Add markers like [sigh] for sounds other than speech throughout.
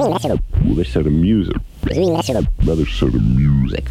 A music. Brother said a music.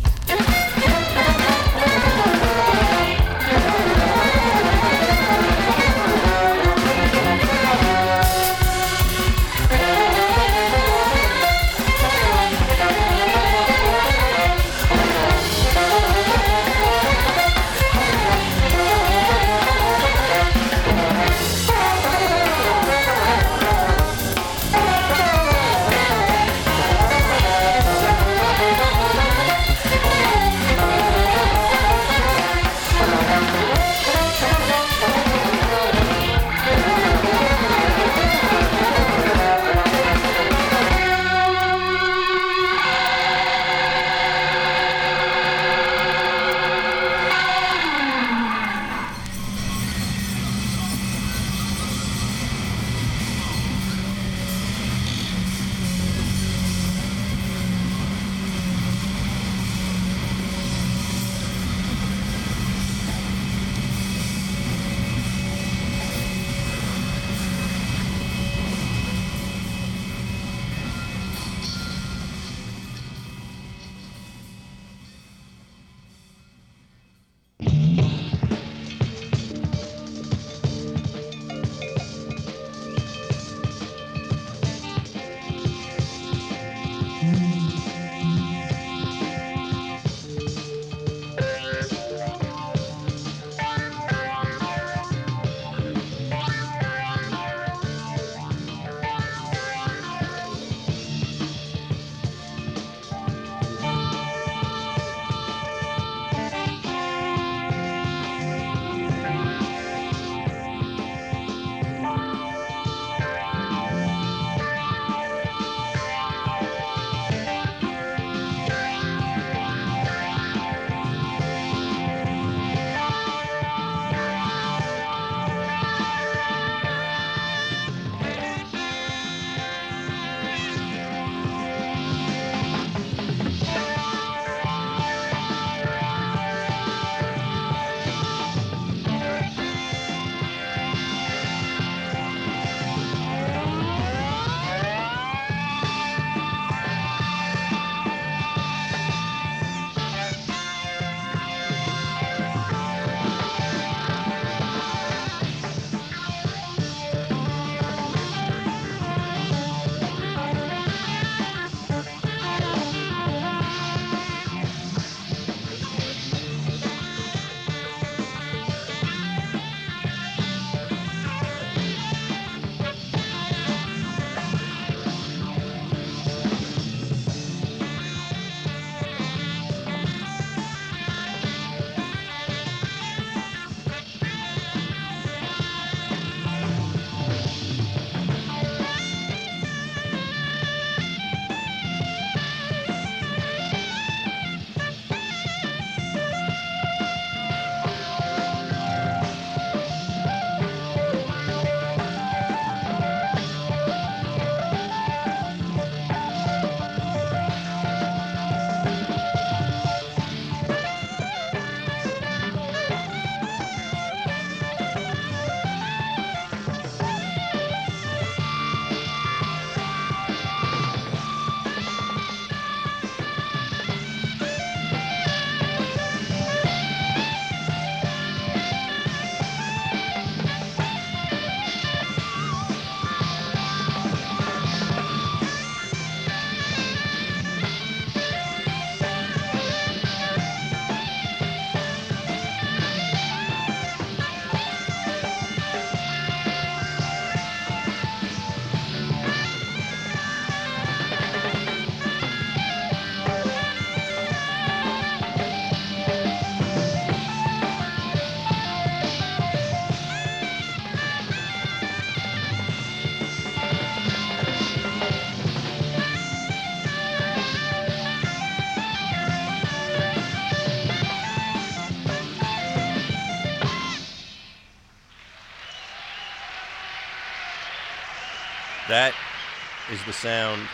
The sound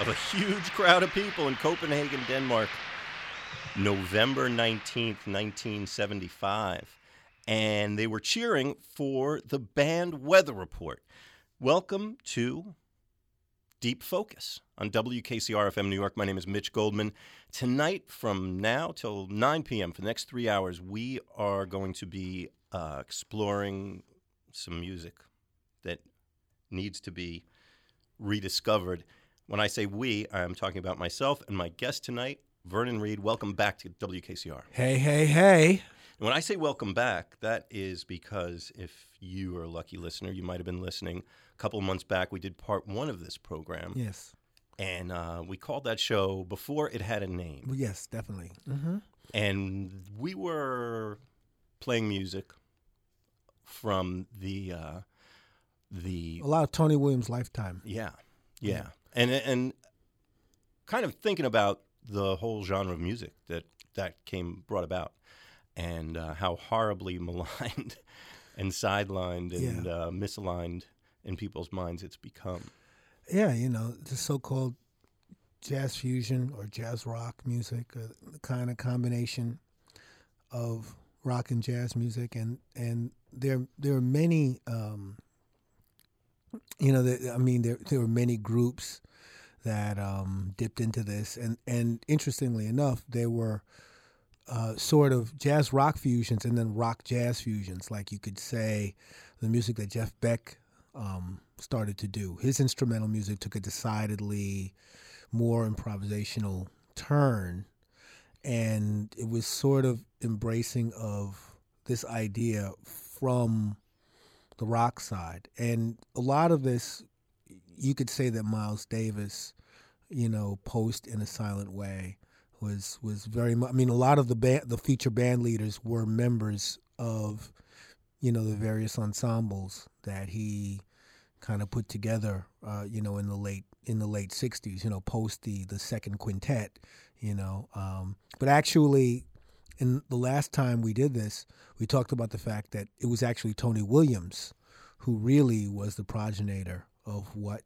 of a huge crowd of people in Copenhagen, Denmark, November 19th, 1975. And they were cheering for the band Weather Report. Welcome to Deep Focus on WKCR FM New York. My name is Mitch Goldman. Tonight, from now till 9 p.m., for the next three hours, we are going to be uh, exploring some music that needs to be rediscovered. When I say we, I'm talking about myself and my guest tonight, Vernon Reid. Welcome back to WKCR. Hey, hey, hey. And when I say welcome back, that is because if you are a lucky listener, you might have been listening a couple of months back. We did part one of this program. Yes. And uh, we called that show before it had a name. Yes, definitely. Mm-hmm. And we were playing music from the uh, the A lot of Tony Williams' lifetime. yeah yeah and and kind of thinking about the whole genre of music that that came brought about and uh, how horribly [laughs] maligned and sidelined and Yeah. uh, misaligned in people's minds it's become. Yeah, you know, the so-called jazz fusion or jazz rock music, uh, the kind of combination of rock and jazz music, and and there there are many, um, you know, there, I mean, there there were many groups that um, dipped into this, and and interestingly enough, there were. Uh, sort of jazz rock fusions and then rock jazz fusions, like you could say, the music that Jeff Beck um, started to do. His instrumental music took a decidedly more improvisational turn, and it was sort of embracing of this idea from the rock side. And a lot of this, you could say that Miles Davis, you know, post in a silent way was was very much. I mean, a lot of the band, the feature band leaders were members of, you know, the various ensembles that he kind of put together, uh, you know, in the late in the late '60s, you know, post the the second quintet, you know. Um, but actually, in the last time we did this, we talked about the fact that it was actually Tony Williams who really was the progenitor of what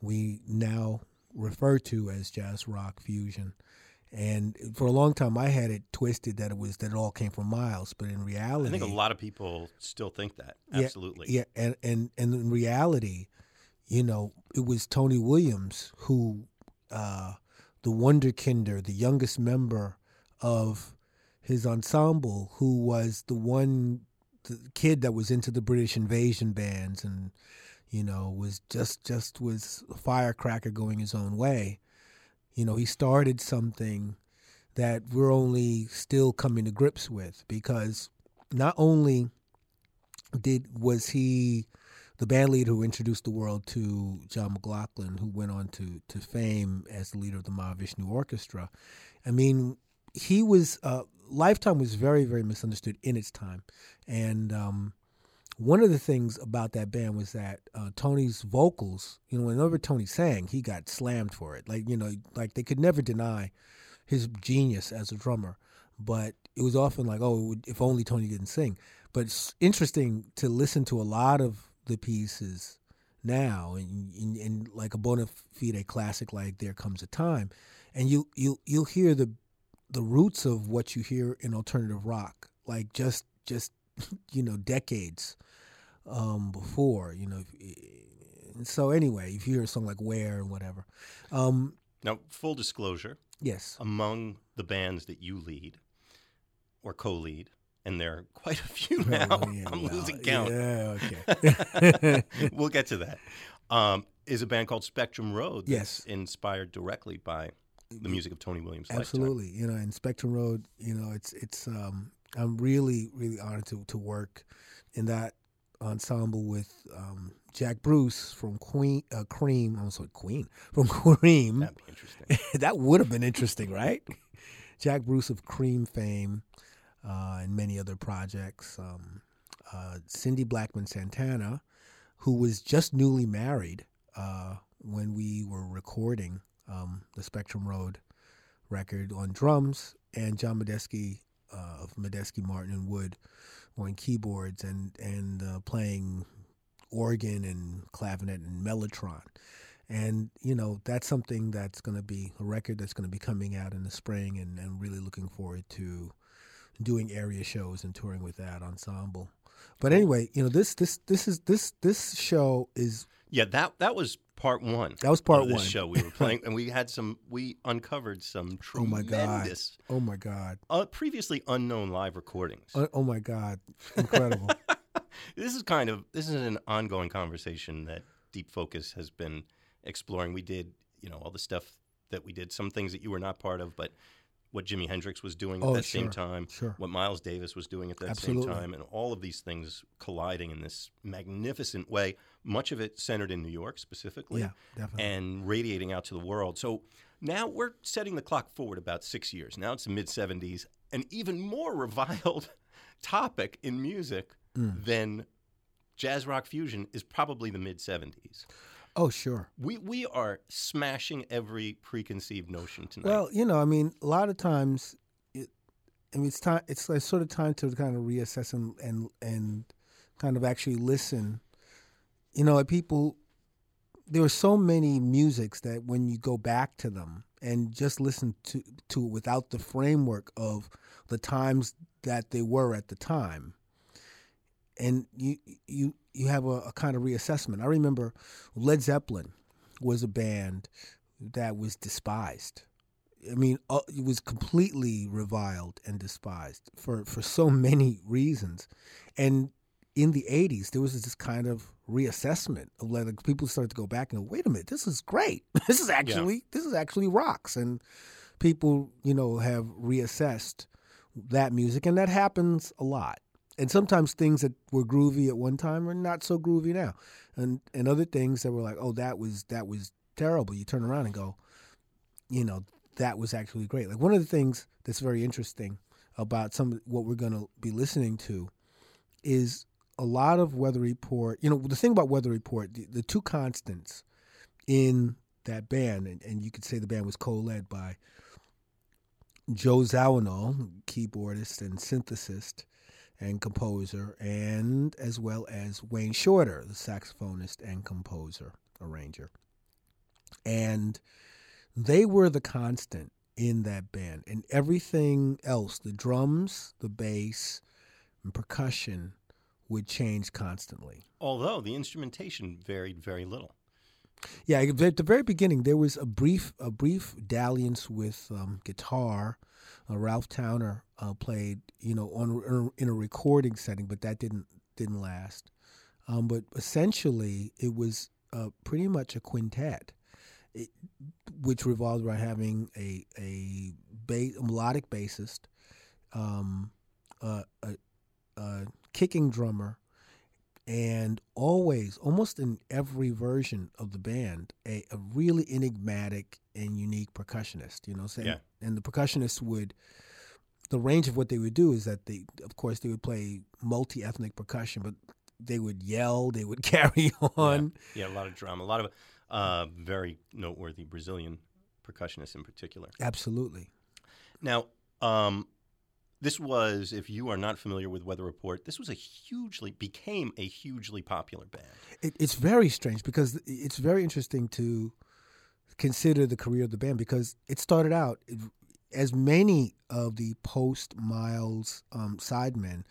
we now refer to as jazz rock fusion. And for a long time, I had it twisted that it was that it all came from Miles, but in reality, I think a lot of people still think that. Yeah, Absolutely. Yeah, and, and and in reality, you know, it was Tony Williams who, uh, the Wonderkinder, the youngest member of his ensemble, who was the one the kid that was into the British invasion bands and you know was just just was a firecracker going his own way. You know, he started something that we're only still coming to grips with because not only did was he the band leader who introduced the world to John McLaughlin, who went on to to fame as the leader of the Mahavishnu Orchestra. I mean, he was uh, Lifetime was very very misunderstood in its time, and um, one of the things about that band was that uh, Tony's vocals, you know, whenever Tony sang, he got slammed for it. Like you know, like they could never deny his genius as a drummer, but it was often like, oh, if only Tony didn't sing. But it's interesting to listen to a lot of the pieces now, and, and, like a bona fide classic like "There Comes a Time," and you you you'll hear the the roots of what you hear in alternative rock, like just just [laughs] you know decades um, before, you know. if- So anyway, if you hear a song like "Where" and whatever, um, Now, full disclosure, yes, among the bands that you lead or co-lead, and there are [laughs] quite a few Oh, now. yeah, I'm well, losing count. Yeah, okay. [laughs] we'll get to that. Um, is a band called Spectrum Road. Yes. that's inspired directly by the music of Tony Williams. lifetime. Absolutely, you know, and Spectrum Road, you know, it's it's. Um, I'm really really honored to to work in that ensemble with um, Jack Bruce from Queen uh, Cream. I was like Queen from [laughs] Cream. That'd be interesting. [laughs] that would have been interesting, right? [laughs] Jack Bruce of Cream fame uh, and many other projects. Um, uh, Cindy Blackman Santana, who was just newly married uh, when we were recording um, the Spectrum Road record on drums, and John Medeski uh, of Medeski Martin and Wood on keyboards and and uh, playing organ and clavinet and mellotron. And you know that's something that's going to be a record that's going to be coming out in the spring, and, and really looking forward to doing area shows and touring with that ensemble. But anyway, you know this this this is this this show is Yeah, that that was part one. That was part one. show we were [laughs] playing, and we had some. We uncovered some tremendous. Oh my god! Oh my god! uh, previously unknown live recordings. Oh, oh my god! Incredible. [laughs] this is kind of this is an ongoing conversation that Deep Focus has been exploring. We did, you know, all the stuff that we did, some things that you were not part of, but what Jimi Hendrix was doing at Oh, that same time, sure. what Miles Davis was doing at that Absolutely. same time, and all of these things colliding in this magnificent way. Much of it centered in New York specifically, yeah, definitely. and radiating out to the world. So now we're setting the clock forward about six years. Now it's the mid 70s, an even more [laughs] reviled topic in music Mm. than jazz rock fusion is probably the mid 70s. Oh sure. We, we are smashing every preconceived notion tonight. Well, you know, I mean, a lot of times, it, I mean, it's time. It's like sort of time to kind of reassess and and and kind of actually listen. You know, people. There are so many musics that when you go back to them and just listen to to it without the framework of the times that they were at the time, and you you you have a, a kind of reassessment. I remember Led Zeppelin was a band that was despised. I mean, uh, it was completely reviled and despised for, for so many reasons. And in the 80s, there was this kind of reassessment of like, people started to go back and go, wait a minute, this is great. [laughs] This is actually this is actually rocks. And people, you know, have reassessed that music, and that happens a lot. And sometimes things that were groovy at one time are not so groovy now, and and other things that were like, oh, that was that was terrible. You turn around and go, you know, that was actually great. Like one of the things that's very interesting about some what we're going to be listening to is a lot of Weather Report. You know, the thing about Weather Report, the, the two constants in that band, and, and you could say the band was co-led by Joe Zawinul, keyboardist and synthesist and composer, and as well as Wayne Shorter, the saxophonist and composer, arranger. And they were the constant in that band. And everything else, the drums, the bass, and percussion would change constantly. Although the instrumentation varied very little. Yeah, at the very beginning, there was a brief a brief dalliance with um, guitar. Uh, Ralph Towner uh, played, you know, on in a recording setting, but that didn't didn't last. Um, but essentially, it was uh, pretty much a quintet, it, which revolved around having a a, ba- a melodic bassist, um, a, a, a kicking drummer, and always, almost in every version of the band, a, a really enigmatic and unique percussionist. You know, saying, Yeah. and the percussionist would. The range of what they would do is that they, of course, they would play multi-ethnic percussion, but they would yell, they would [laughs] carry on. Yeah, a lot of drama, a lot of uh, very noteworthy Brazilian percussionists in particular. Absolutely. Now, um, this was, if you are not familiar with Weather Report, this was a hugely, became a hugely popular band. It, it's very strange because it's very interesting to consider the career of the band because it started out as many of the post Miles um, sidemen.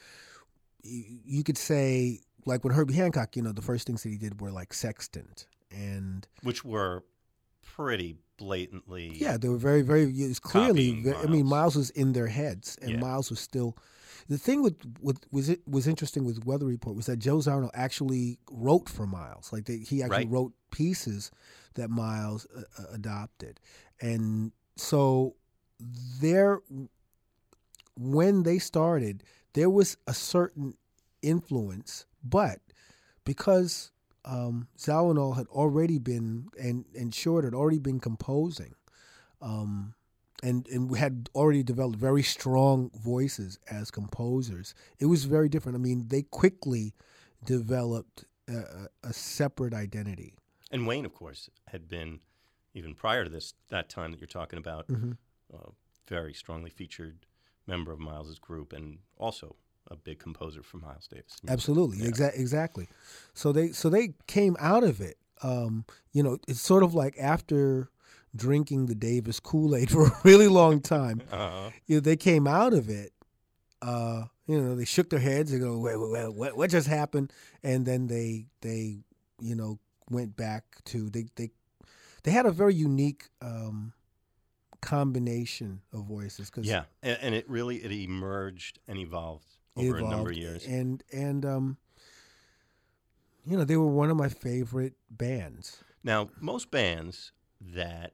You, could say, like when Herbie Hancock, you know, the first things that he did were like Sextant and which were pretty blatantly. yeah, they were very, very. It was clearly, I mean, Miles. Miles was in their heads, and Yeah. Miles was still. The thing with, with was it was interesting with Weather Report was that Joe Zawinul actually wrote for Miles. Like they, he actually Right. wrote pieces that Miles uh, uh, adopted, and so there, when they started, there was a certain influence, but because um, Zawinul had already been and and Short had already been composing, um, and and we had already developed very strong voices as composers. It was very different. I mean, they quickly developed a, a separate identity. And Wayne, of course, had been, even prior to this, that time that you're talking about, Mhm. a very strongly featured member of Miles's group and also a big composer for Miles Davis. Absolutely, Yeah. exa- exactly. So they so they came out of it. Um, you know, it's sort of like after drinking the Davis Kool Aid [laughs] for a really long time. Uh, you know, they came out of it. Uh, you know, they shook their heads. They go, wait, wait, wait, what, what just happened? And then they, they, you know, went back to they they they had a very unique um, combination of voices because Yeah, and, and it really it emerged and evolved over a number of years. and and um, you know they were one of my favorite bands. Now, most bands that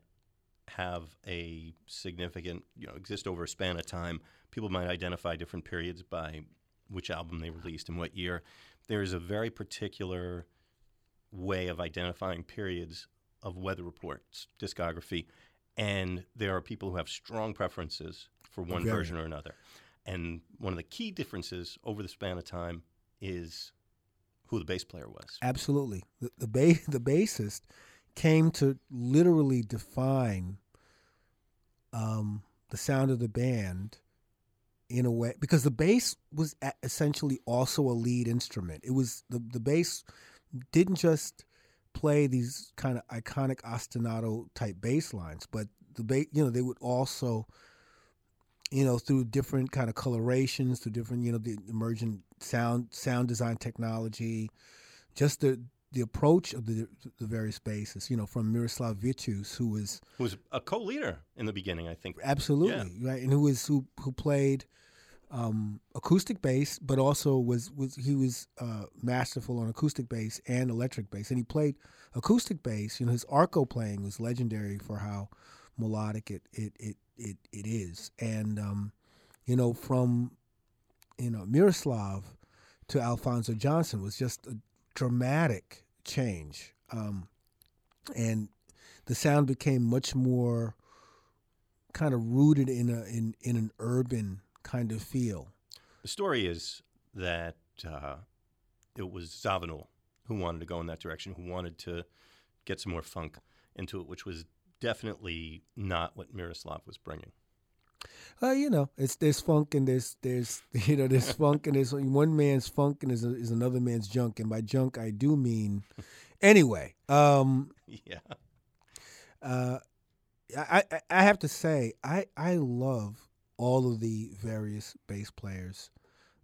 have a significant, you know, exist over a span of time, people might identify different periods by which album they released and what year. There is a very particular way of identifying periods of Weather Report's discography, and there are people who have strong preferences for one Very. version or another. And one of the key differences over the span of time is who the bass player was. Absolutely, the the, ba- [laughs] the bassist came to literally define um, the sound of the band in a way because the bass was essentially also a lead instrument. It was the the bass didn't just play these kind of iconic ostinato type bass lines, but the bass you know they would also you know through different kind of colorations, through different you know the emergent sound sound design technology, just the the approach of the the various basses, you know, from Miroslav Vitous, who was Who was a co-leader in the beginning, I think. absolutely right, and who was who who played um, acoustic bass, but also was was he was uh, masterful on acoustic bass and electric bass, and he played acoustic bass. You know, his arco playing was legendary for how melodic it it it it, it is, and um, you know from you know Miroslav to Alphonso Johnson was just a dramatic change, um, and the sound became much more kind of rooted in a in in an urban kind of feel. The story is that uh, it was Zawinul who wanted to go in that direction, who wanted to get some more funk into it, which was definitely not what Miroslav was bringing. Uh, you know, it's there's funk and there's there's [laughs] you know there's funk and there's one man's funk and is is another man's junk, and by junk I do mean [laughs] anyway. Um, Yeah. uh, I, I I have to say I I love all of the various bass players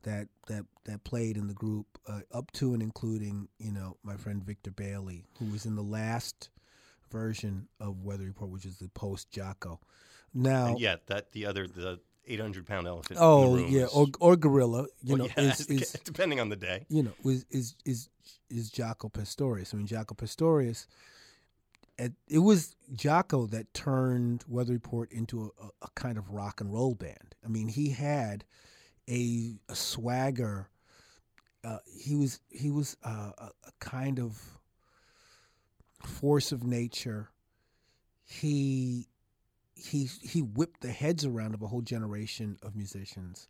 that that that played in the group uh, up to and including you know my friend Victor Bailey who was in the last version of Weather Report which is the post Jaco. Now And yeah, that the other the 800 pound elephant. oh in the room yeah is- or or Gorilla you well, know yeah, is, [laughs] is depending on the day. you know, is is is is Jaco Pastorius. I mean, Jaco Pastorius. It, it was Jaco that turned Weather Report into a, a kind of rock and roll band. I mean, he had a, a swagger. Uh, he was he was uh, a, a kind of force of nature. He he he whipped the heads around of a whole generation of musicians,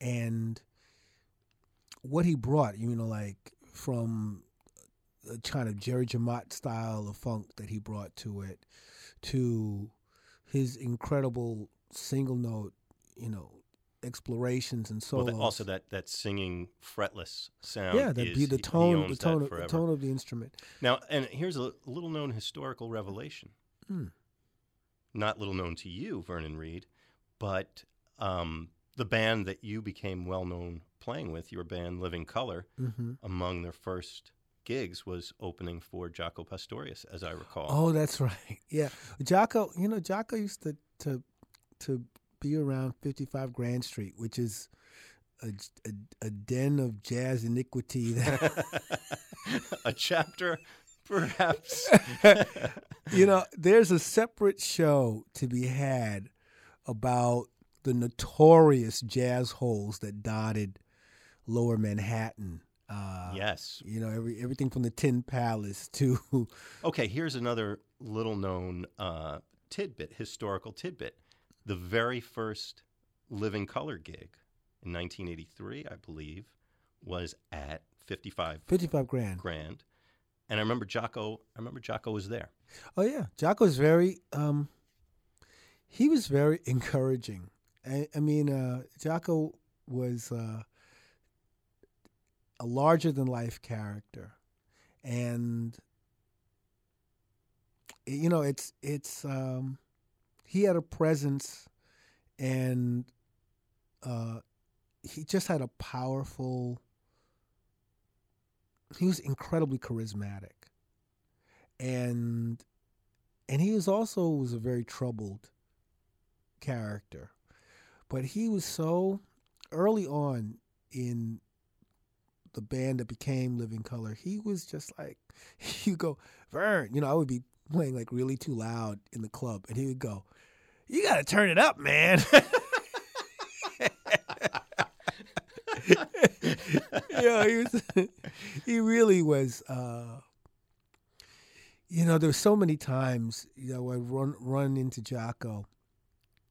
and what he brought, you know, like from a kind of Jerry Jemmott style of funk that he brought to it, to his incredible single note, you know, explorations and Well, solos. that, also that that singing fretless sound. yeah, that be the he- he tone, the tone, of, the tone of the instrument. Now, and here's a little known historical revelation. Hmm. Not little known to you, Vernon Reid, but um, the band that you became well known playing with, your band Living Colour, hmm among their first gigs was opening for Jaco Pastorius, as I recall. Oh, that's [laughs] right. Yeah, Jaco. You know, Jaco used to to to be around Fifty Five Grand Street, which is a, a, a den of jazz iniquity. That [laughs] a chapter, perhaps. [laughs] you know, there's a separate show to be had about the notorious jazz holes that dotted Lower Manhattan. Uh, yes. You know, every everything from the Tin Palace to Okay, here's another little known uh, tidbit, historical tidbit. The very first Living Colour gig in 1983, I believe, was at 55 55 grand. Grand. And I remember Jaco, I remember Jaco was there. Oh yeah, Jaco was very. Um, he was very encouraging. I, I mean, uh, Jaco was uh, a larger than life character, and you know, it's it's. Um, he had a presence, and uh, he just had a powerful. He was incredibly charismatic and and he was also was a very troubled character, but he was so early on in the band that became Living Colour. He was just like [laughs] you go Vern, you know, I would be playing like really too loud in the club, and he would go, "You got to turn it up, man." [laughs] yeah, he was. [laughs] he really was. Uh, you know, there were so many times. You know, I run run into Jaco.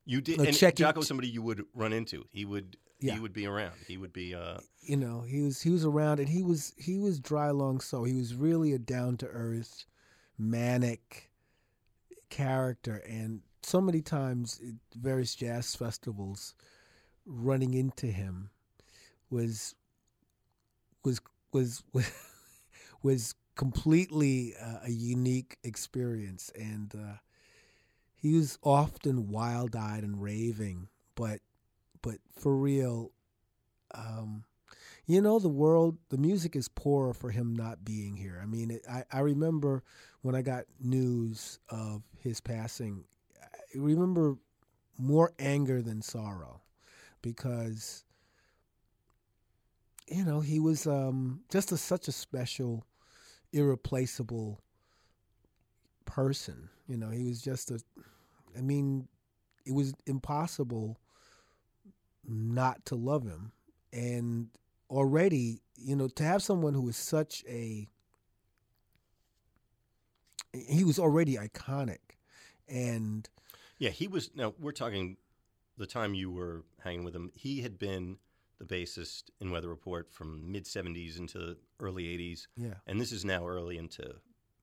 You did, and Jaco was somebody you would run into. He would, Yeah. he would be around. He would be. Uh, You know, he was he was around, and he was he was dry long so he was really a down to earth, manic character, and so many times at various jazz festivals, running into him was was was [laughs] was completely uh, a unique experience, and uh, he was often wild eyed and raving, but but for real, um, you know, the world, the music is poorer for him not being here. I mean, it, I I remember when I got news of his passing, remember more anger than sorrow, because you know he was um, just a, such a special, irreplaceable person. You know, he was just a. I mean, it was impossible not to love him, and already, you know, to have someone who was such a. He was already iconic, and yeah, he was. Now we're talking the time you were hanging with him. He had been the bassist in Weather Report from mid '70s into early '80s, yeah, and this is now early into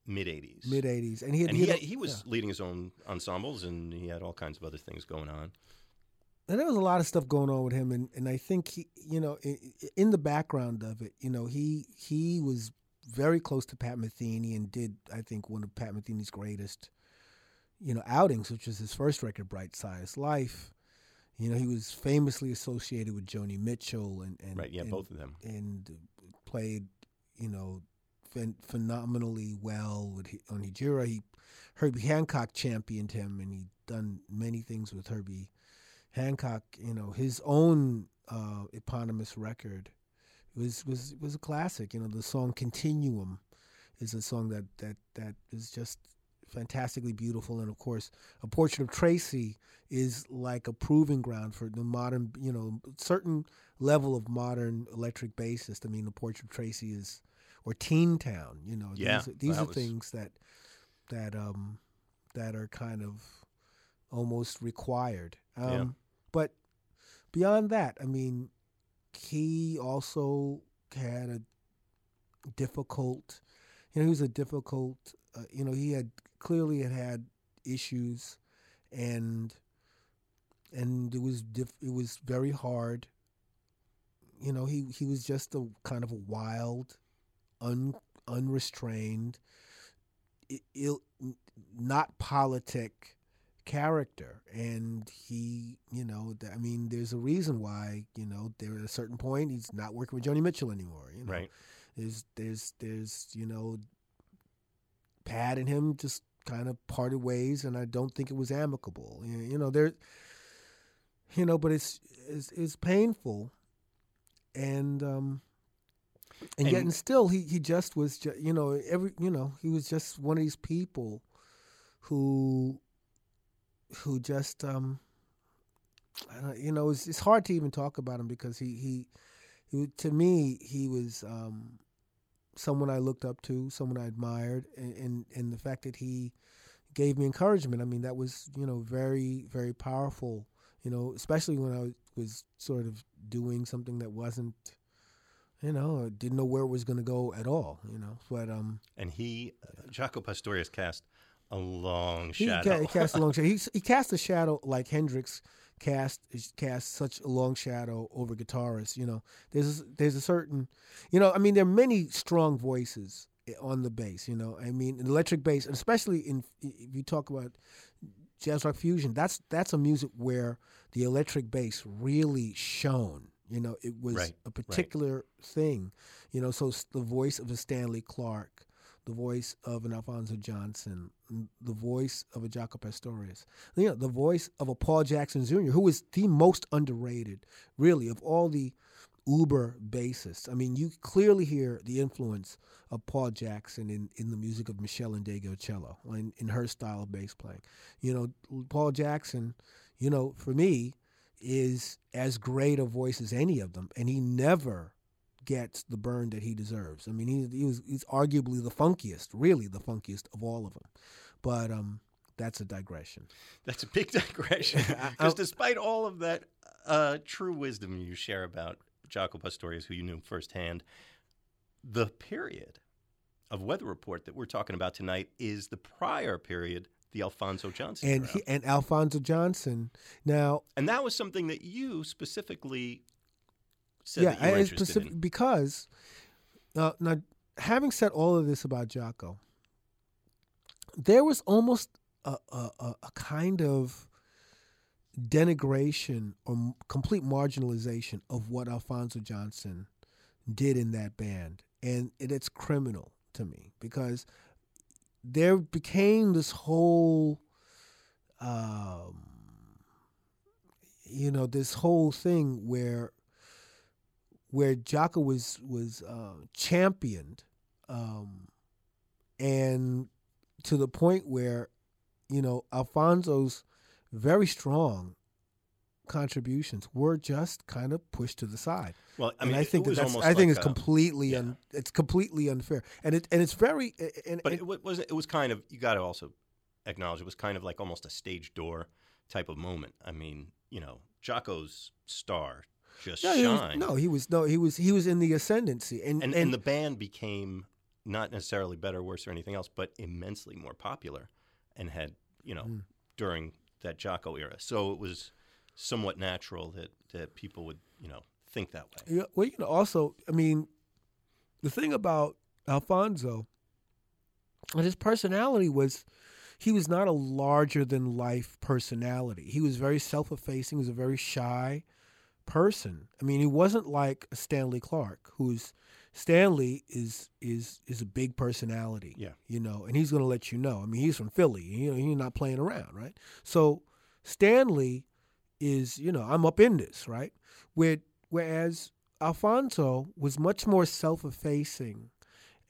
mid '80s. mid '80s, and he had, and he had, he was yeah. leading his own ensembles, and he had all kinds of other things going on. and there was a lot of stuff going on with him and, and i think he you know in, in the background of it you know he he was very close to pat metheny and did i think one of pat metheny's greatest you know outings which was his first record Bright Size Life you know he was famously associated with joni mitchell and, and right? Yeah, and, both of them. and played you know phen- phenomenally well with on Hejira. He Herbie Hancock championed him, and he done many things with Herbie Hancock. You know his own uh, eponymous record was was was a classic. You know the song Continuum is a song that that that is just fantastically beautiful, and of course, a portrait of Tracy is like a proving ground for the modern, you know, certain level of modern electric bassist. I mean, the portrait of Tracy is, or Teen Town, you know, Yeah, these, are- these are was- things that that um that are kind of almost required. Um, Yeah. But beyond that, I mean, he also had a difficult. You know, he was a difficult. Uh, you know, he had clearly it had issues, and and it was diff- it was very hard. You know, he he was just a kind of a wild, un unrestrained, ill, not politic character and he you know i mean there's a reason why you know there at a certain point he's not working with joni mitchell anymore you know Right. there's there's there's you know pat and him just kind of parted ways and i don't think it was amicable. You know there you know but it's it's, it's painful. And um and, yet And- and still he he just was ju- you know every you know he was just one of these people who who just um I don't, you know it's, it's hard to even talk about him because he he, he to me he was um someone I looked up to someone I admired and, and and the fact that he gave me encouragement I mean that was you know very very powerful you know especially when I was sort of doing something that wasn't you know didn't know where it was going to go at all you know but um And he, uh, Jaco Pastorius, cast a long He, shadow. ca- he cast a long [laughs] shadow. He, he cast a shadow like Hendrix cast cast such a long shadow over guitarists. You know, there's a, there's a certain, you know, I mean, there are many strong voices eh, on the bass. You know, I mean, electric bass, especially in if you talk about jazz rock fusion, that's that's a music where the electric bass really shone. You know, it was Right, a particular thing. You know, so the voice of a Stanley Clarke, the voice of an Alphonso Johnson, the voice of a Jaco Pastorius, you know, the voice of a Paul Jackson Jr., who is the most underrated, really, of all the uber bassists. I mean, you clearly hear the influence of Paul Jackson in, in the music of Meshell Ndegeocello, in, in her style of bass playing. You know, Paul Jackson, you know, for me, is as great a voice as any of them, and he never gets the burn that he deserves. I mean, he, he was he's arguably the funkiest, really the funkiest of all of them. But um, that's a digression. That's a big [laughs] digression. [laughs] Because despite all of that uh, true wisdom you share about Jaco Pastorius, who you knew firsthand, the period of Weather Report that we're talking about tonight is the prior period the Alphonso Johnson and he, and Alphonso Johnson. Now, and that was something that you specifically yeah, that you were interested specific, in. because uh, now having said all of this about Jaco, there was almost a, a, a kind of denigration or complete marginalization of what Alphonso Johnson did in that band, and it's criminal to me because there became this whole um, you know this whole thing where where Jaco was was uh, championed um, and to the point where you know Alphonso's very strong contributions were just kind of pushed to the side. Well, I mean, and I think that that's I think like it's completely yeah. un, it's completely unfair, and it and it's very. And, but it, it was it was kind of you got to also acknowledge it was kind of like almost a stage door type of moment. I mean, you know, Jaco's star just no, shined. He was, no, he was no, he was he was in the ascendancy, and and, and, and the band became not necessarily better, worse, or anything else, but immensely more popular, and had you know mm. during that Jaco era. So it was somewhat natural that that people would you know think that way. Yeah, well, you know, also, I mean, the thing about Alphonso, and his personality was, he was not a larger than life personality. He was very self effacing. He was a very shy person. I mean, he wasn't like Stanley Clarke, who's Stanley is is is a big personality. Yeah, you know, and he's going to let you know. I mean, he's from Philly. You know, he's not playing around, right? So Stanley is, you know, I'm up in this, right? With whereas Alphonso was much more self-effacing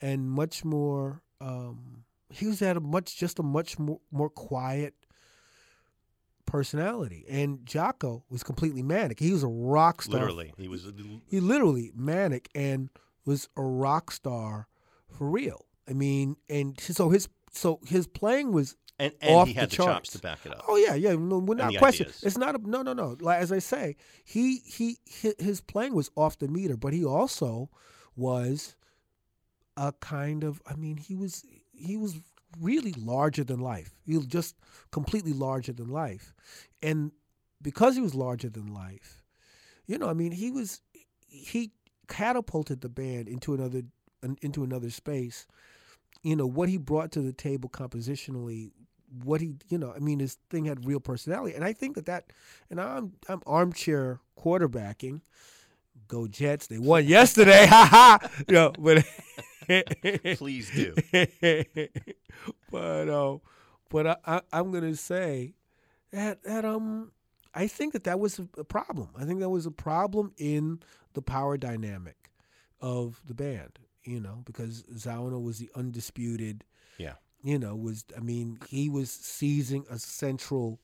and much more. Um, he was at a much just a much more more quiet personality. And Jaco was completely manic. He was a rock star. Literally, he was. A... He literally manic and was a rock star for real. I mean, and so his so his playing was and, and off he had the, the, charts. chops to back it up. Oh yeah, yeah. No, we're not questioning. It's not a no, no, no. Like as I say, he he his playing was off the meter, but he also was a kind of. I mean, he was he was really larger than life. He was just completely larger than life, and because he was larger than life, you know, I mean, he was he catapulted the band into another into another space. You know what he brought to the table compositionally what he, you know, I mean, his thing had real personality, and I think that that, and I'm I'm armchair quarterbacking. Go Jets! They won yesterday, [laughs] ha ha. You know, but [laughs] [laughs] please do. [laughs] but uh, but I, I, I'm gonna say that that um I think that that was a problem. I think that was a problem in the power dynamic of the band. You know, because Zawinul was the undisputed yeah you know, was I mean, he was seizing a central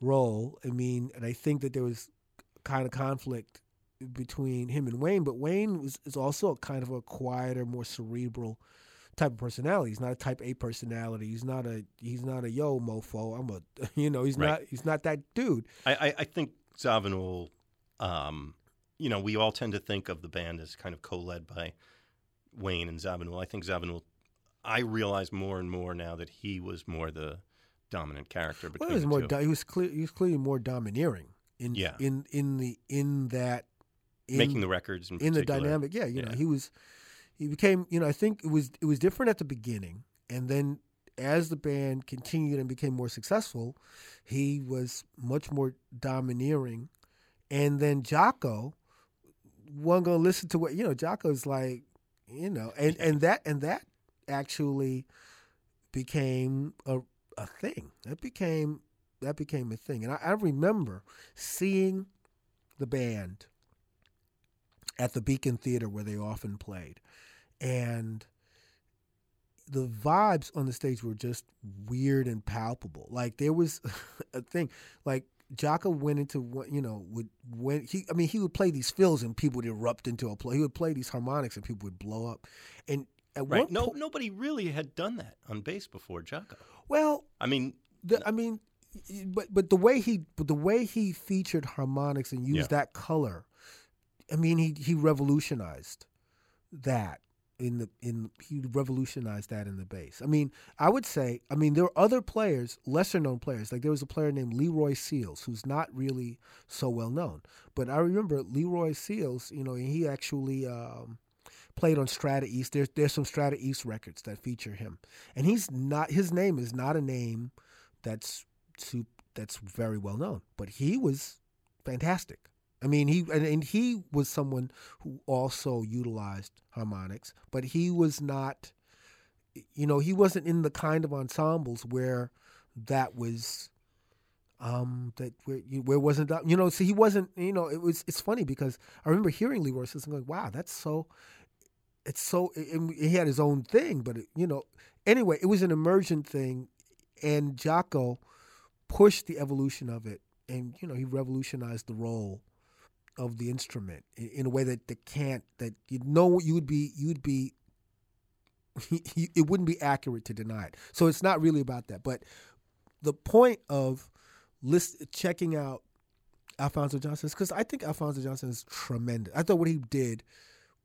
role. I mean, and I think that there was kind of conflict between him and Wayne, but Wayne was is also a kind of a quieter, more cerebral type of personality. He's not a type A personality. He's not a he's not a yo mofo. I'm a [laughs] you know, he's right. not he's not that dude. I, I, I think Zawinul um, you know, we all tend to think of the band as kind of co led by Wayne and Zawinul. I think Zawinul I realize more and more now that he was more the dominant character between well, he was more. Do, he was clear, he was clearly more domineering in Yeah. in in the in that in, making the records in, in the dynamic. Yeah, you know, he was he became, you know, I think it was it was different at the beginning and then as the band continued and became more successful, he was much more domineering. And then Jaco wasn't gonna listen to what you know, Jaco's like, you know, and, and that and that actually became a a thing. That became that became a thing. And I, I remember seeing the band at the Beacon Theater where they often played. And the vibes on the stage were just weird and palpable. Like there was [laughs] a thing, like Jaco went into what you know would when he I mean he would play these fills and people would erupt into a play. He would play these harmonics and people would blow up. And at Right. one No, po- nobody really had done that on bass before Jaco. well, I mean, the, I mean, but but the way he but the way he featured harmonics and used Yeah. that color, I mean, he he revolutionized that in the in he revolutionized that in the bass. I mean, I would say, I mean, there are other players, lesser known players. Like there was a player named Leroy Seals, who's not really so well known, but I remember Leroy Seals. You know, he actually. Um, Played on Strata East. There's there's some Strata East records that feature him, and he's not. His name is not a name that's su- that's very well known, but he was fantastic. I mean, he and, and he was someone who also utilized harmonics, but he was not. You know, he wasn't in the kind of ensembles where that was. Um, that where where wasn't that you know, so he wasn't you know it was it's funny because I remember hearing Leroy Sisson going, wow, that's so it's so he had his own thing, but it, you know, anyway, it was an emergent thing, and Jaco pushed the evolution of it, and you know, he revolutionized the role of the instrument in, in a way that that can't that you know you would be you'd be [laughs] it wouldn't be accurate to deny it. So it's not really about that, but the point of list checking out Alphonso Johnson because I think Alphonso Johnson is tremendous. I thought what he did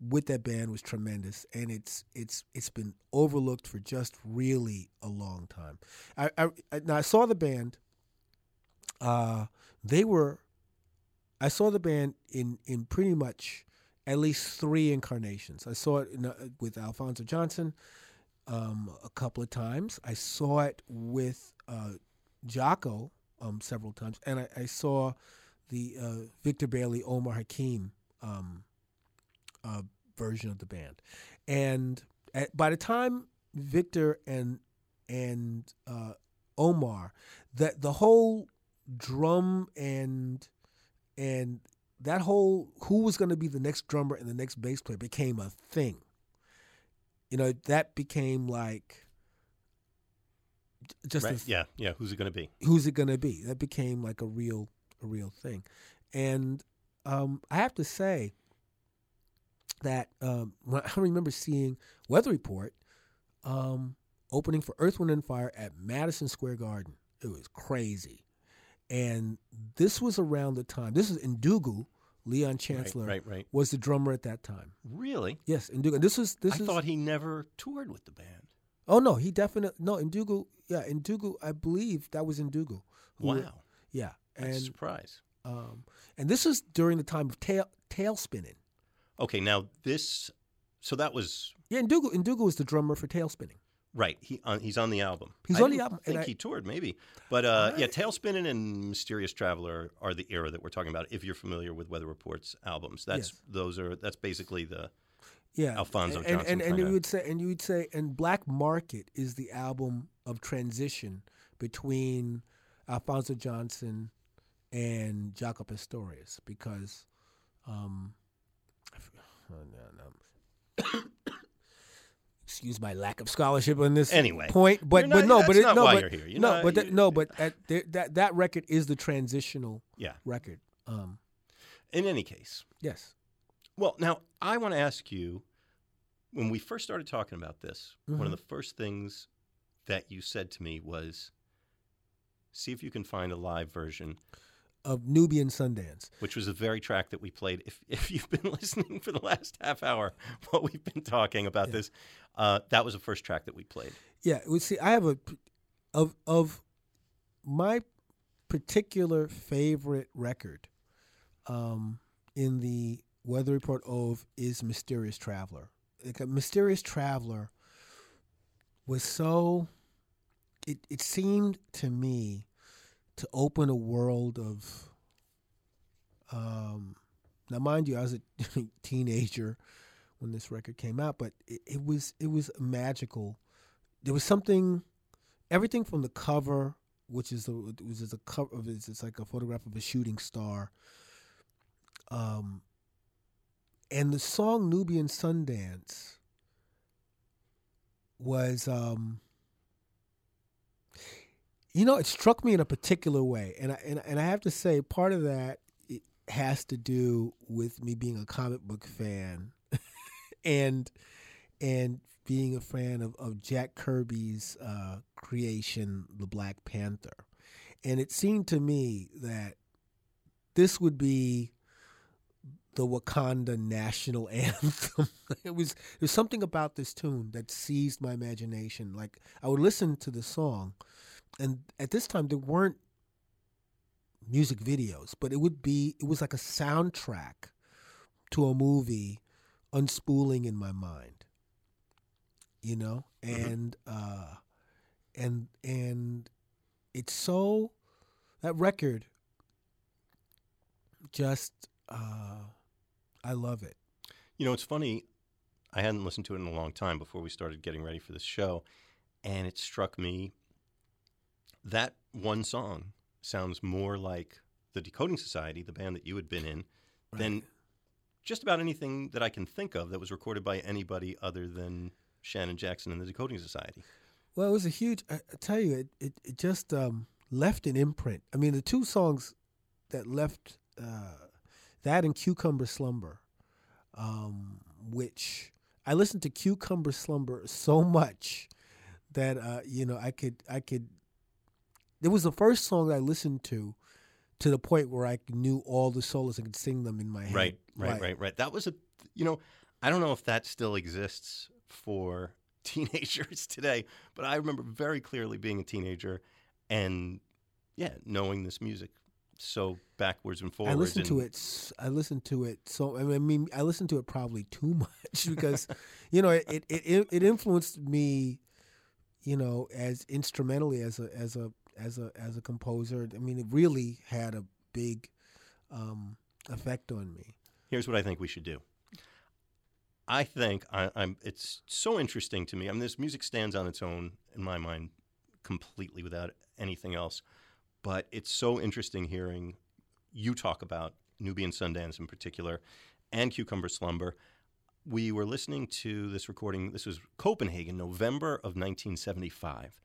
with that band was tremendous, and it's it's it's been overlooked for just really a long time. I, I, I now I saw the band. Uh, they were, I saw the band in in pretty much at least three incarnations. I saw it in, uh, with Alphonso Johnson um, a couple of times. I saw it with uh, Jaco um, several times, and I, I saw the uh, Victor Bailey Omar Hakim um, uh, version of the band. And at, by the time Victor and and uh, Omar, that the whole drum and and that whole who was going to be the next drummer and the next bass player became a thing. You know, that became like just right? a, yeah, yeah. Who's it going to be? who's it going to be? That became like a real a real thing. And um, I have to say that um, when I remember seeing Weather Report um, opening for Earth, Wind, and Fire at Madison Square Garden. It was crazy. And this was around the time, this is Ndugu, Leon Chancler, right, right. was the drummer at that time. Really? Yes, Ndugu. This was, this I is, thought he never toured with the band. oh no, he definitely, no, Ndugu, yeah, Ndugu, I believe that was Ndugu. who- Wow, Yeah. that's a And surprise. Um, and this is during the time of tail Tale Spinnin'. Okay, now this. So that was Yeah, Ndugu Ndugu was the drummer for Tale Spinnin'. Right. He on, he's on the album. He's I on the album, Think and I- he toured maybe, but uh, yeah, Tale Spinnin' and Mysterious Traveler are the era that we're talking about. If you're familiar with Weather Report's albums, that's Yes. those are that's basically the Yeah, Alphonso and, Johnson And, and, kinda- you would say, and you would say, and Black Market is the album of transition between Alphonso Johnson and Jaco Pastorius because, um, oh, no, no. Excuse my lack of scholarship on this Anyway, point, but but no, but it, no, but you're here. You're no, not- but that, no, but at, that that record is the transitional yeah. record. Um, In any case, yes. well, now I want to ask you when we first started talking about this, one of Mhm. the first things that you said to me was, "See if you can find a live version." Of Nubian Sundance. Which was the very track that we played. If, [laughs] if you've been [laughs] listening for the last half hour, what we've been talking about Yeah. this, uh, that was the first track that we played. Yeah, we see, I have a of of my particular favorite record um, in the Weather Report of is Mysterious Traveler. Like a Mysterious Traveler was so. It it seemed to me to open a world of. Um, now, mind you, I was a [laughs] teenager when this record came out, but it, it was it was magical. There was something, everything from the cover, which is a cover of it's, it's like a photograph of a shooting star. Um, and the song Nubian Sundance was um you know it struck me in a particular way and I, and, and I have to say part of that has to do with me being a comic book fan [laughs] and and being a fan of, of Jack Kirby's uh, creation the Black Panther and it seemed to me that this would be the Wakanda national [laughs] anthem. it was there's something about this tune that seized my imagination. Like I would listen to the song, and at this time there weren't music videos, but it would be it was like a soundtrack to a movie unspooling in my mind. You know, and mm-hmm. uh, and and it's so that record just. Uh, I love it. You know, it's funny. I hadn't listened to it in a long time before we started getting ready for this show, and it struck me that one song sounds more like the Decoding Society, the band that you had been in, right. than just about anything that I can think of that was recorded by anybody other than Shannon Jackson and the Decoding Society. Well, it was a huge. I, I tell you, it it, it just um, left an imprint. I mean, the two songs that left uh, that and Cucumber Slumber, um, which I listened to Cucumber Slumber so much that uh, you know I could I could. It was the first song I listened to to the point where I knew all the solos and could sing them in my head. Right, right, right, right, right. That was a, you know, I don't know if that still exists for [laughs] teenagers today, but I remember very clearly being a teenager and, yeah, knowing this music so backwards and forwards. I listened to it. I listened to it. So I mean, I listened to it probably too [laughs] much because, you know, it, it it it influenced me, you know, as instrumentally as a as a as a as a composer. I mean, it really had a big um, effect on me. Here's what I think we should do. I think I, am It's so interesting to me. I mean, this music stands on its own in my mind, completely without anything else. But it's so interesting hearing you talk about Nubian Sundance in particular and Cucumber Slumber. We were listening to this recording. This was Copenhagen, November of 1975.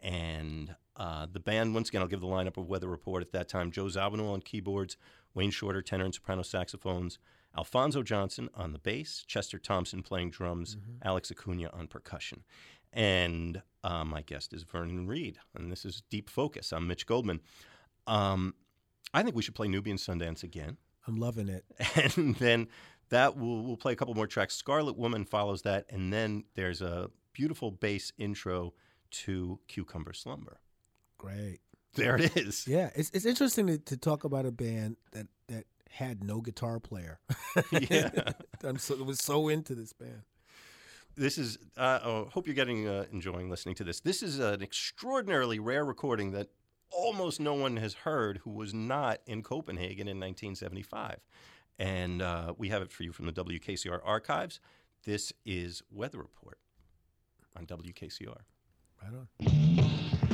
And uh, the band, once again, I'll give the lineup of Weather Report at that time Joe Zawinul on keyboards, Wayne Shorter, tenor and soprano saxophones, Alphonso Johnson on the bass, Chester Thompson playing drums, mm-hmm. Alex Acuna on percussion. And uh, my guest is Vernon Reid, and this is Deep Focus. I'm Mitch Goldman. Um, I think we should play Nubian Sundance again. I'm loving it. [laughs] And then that will we'll play a couple more tracks. Scarlet Woman follows that, and then there's a beautiful bass intro to Cucumber Slumber. Great. There it is. Yeah, it's it's interesting to, to talk about a band that that had no guitar player. [laughs] yeah, [laughs] I'm so was so into this band this is uh, oh, hope you're getting uh, enjoying listening to this. This is an extraordinarily rare recording that almost no one has heard who was not in Copenhagen in 1975, and uh, we have it for you from the WKCR archives. This is Weather Report on WKCR. Right on.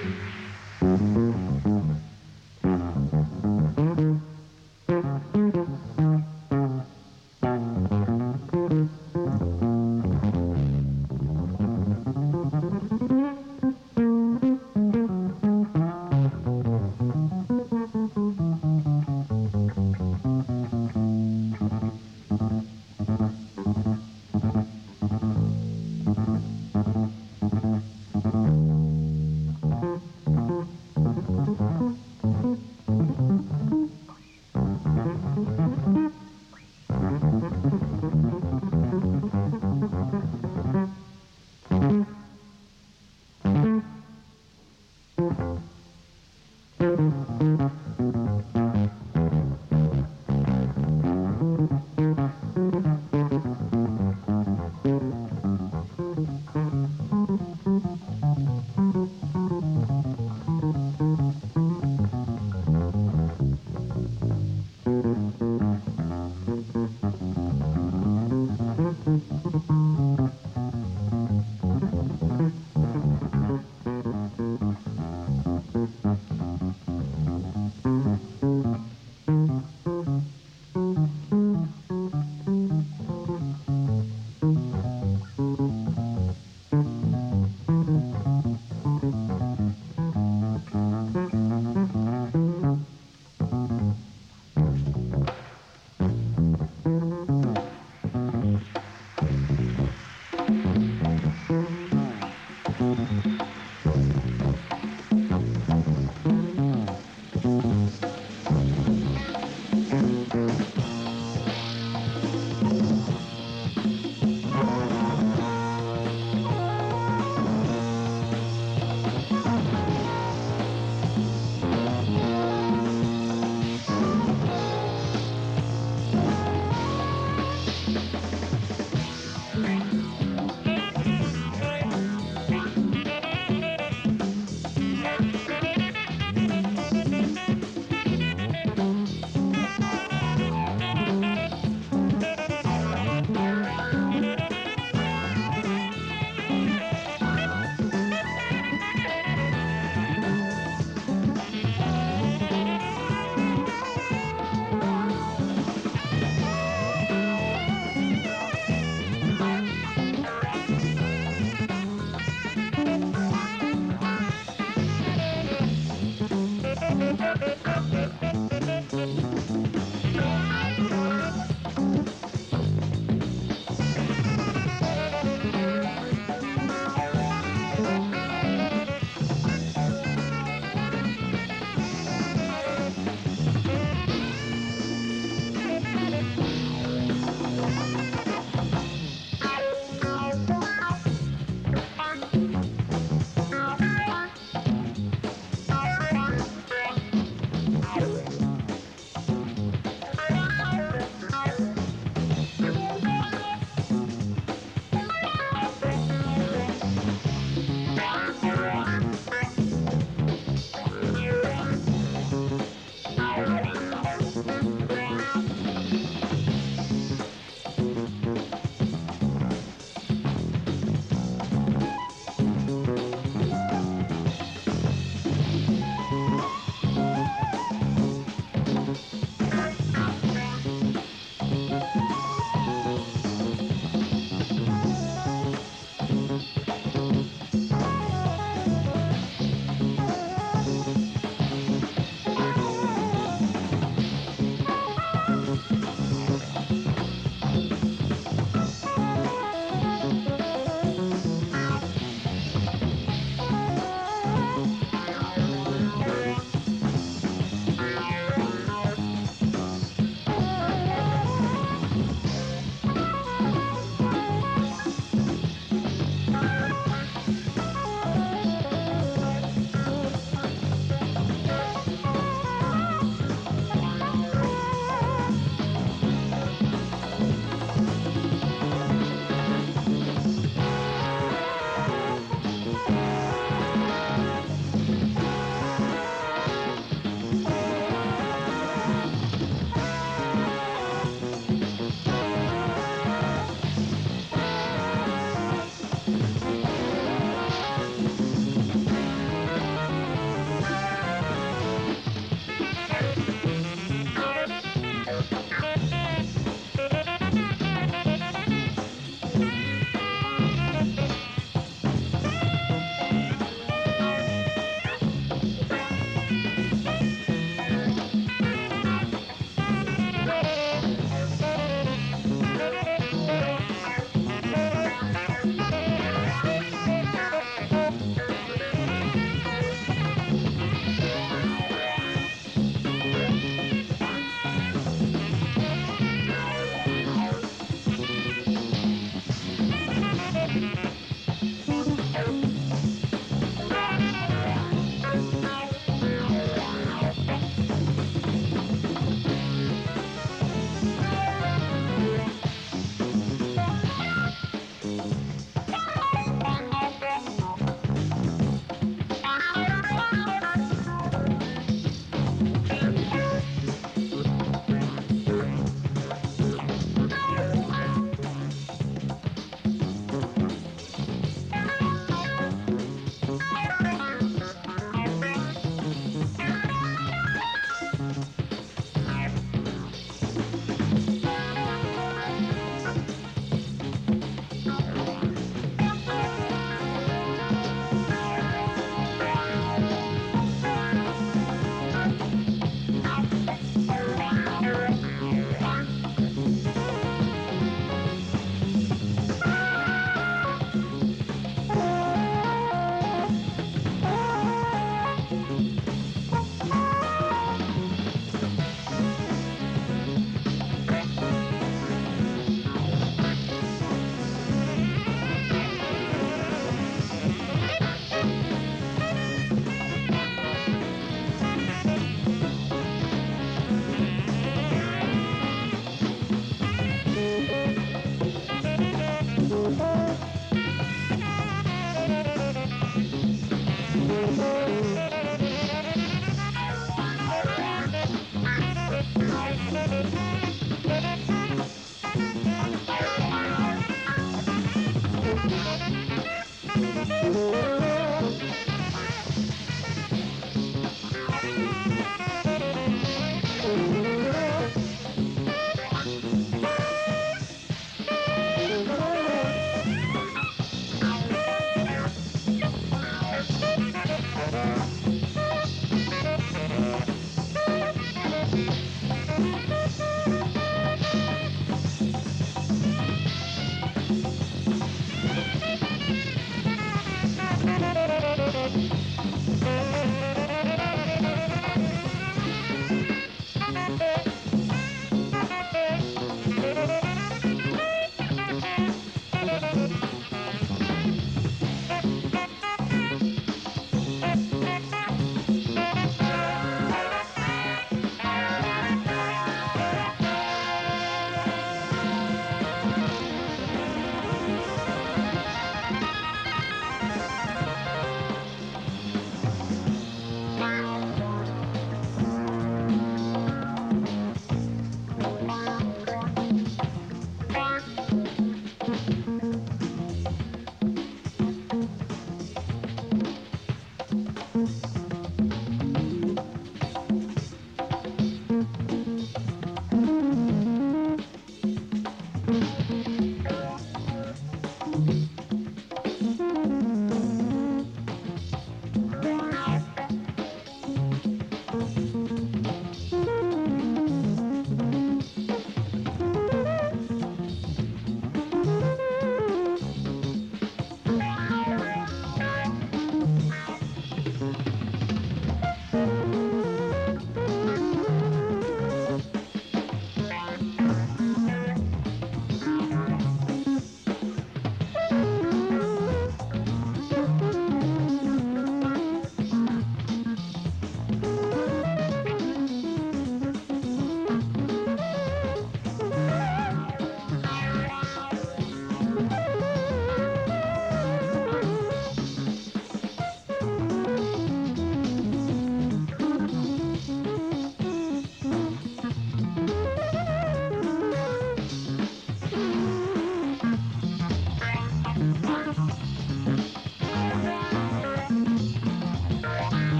Mm-hmm.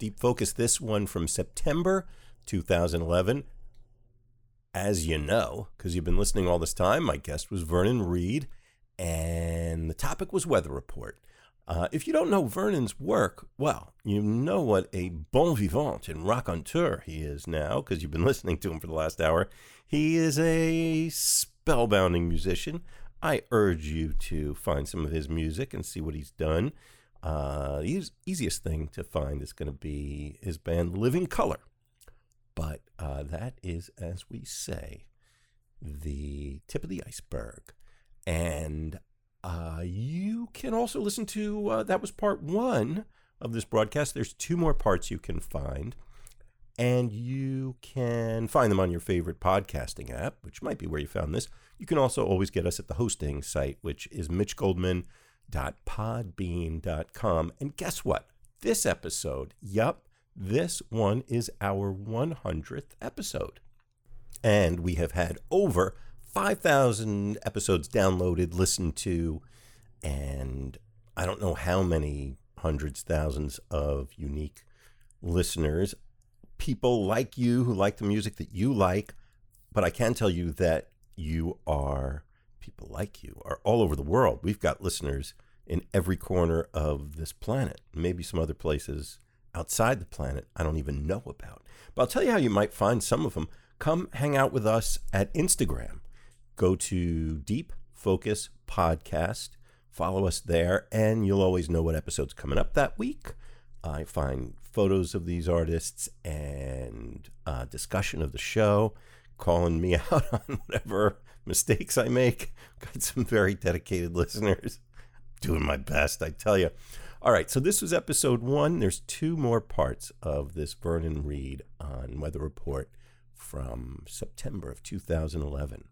Deep Focus. This one from September 2011. As you know, because you've been listening all this time, my guest was Vernon Reid, and the topic was Weather Report. Uh, if you don't know Vernon's work, well, you know what a bon vivant and raconteur he is now, because you've been [laughs] listening to him for the last hour. He is a spellbounding musician. I urge you to find some of his music and see what he's done. Uh, the easiest thing to find is going to be his band Living Colour. But uh, that is, as we say, the tip of the iceberg. And uh, you can also listen to uh, that was part one of this broadcast. There's two more parts you can find. And you can find them on your favorite podcasting app, which might be where you found this. You can also always get us at the hosting site, which is mitchgoldman.podbean.com. And guess what? This episode, yup, this one is our 100th episode. And we have had over 5,000 episodes downloaded, listened to, and I don't know how many hundreds, thousands of unique listeners, people like you who like the music that you like. But I can tell you that you are, people like you are all over the world. We've got listeners in every corner of this planet, maybe some other places outside the planet I don't even know about. But I'll tell you how you might find some of them. Come hang out with us at Instagram. Go to Deep Focus Podcast, follow us there, and you'll always know what episode's coming up that week. I find photos of these artists and uh, discussion of the show, calling me [laughs] out on whatever mistakes I make. [laughs] Got some very dedicated listeners. Doing my best, I tell you. All right, so this was episode one. There's two more parts of this Vernon Reid on Weather Report from September of 2011.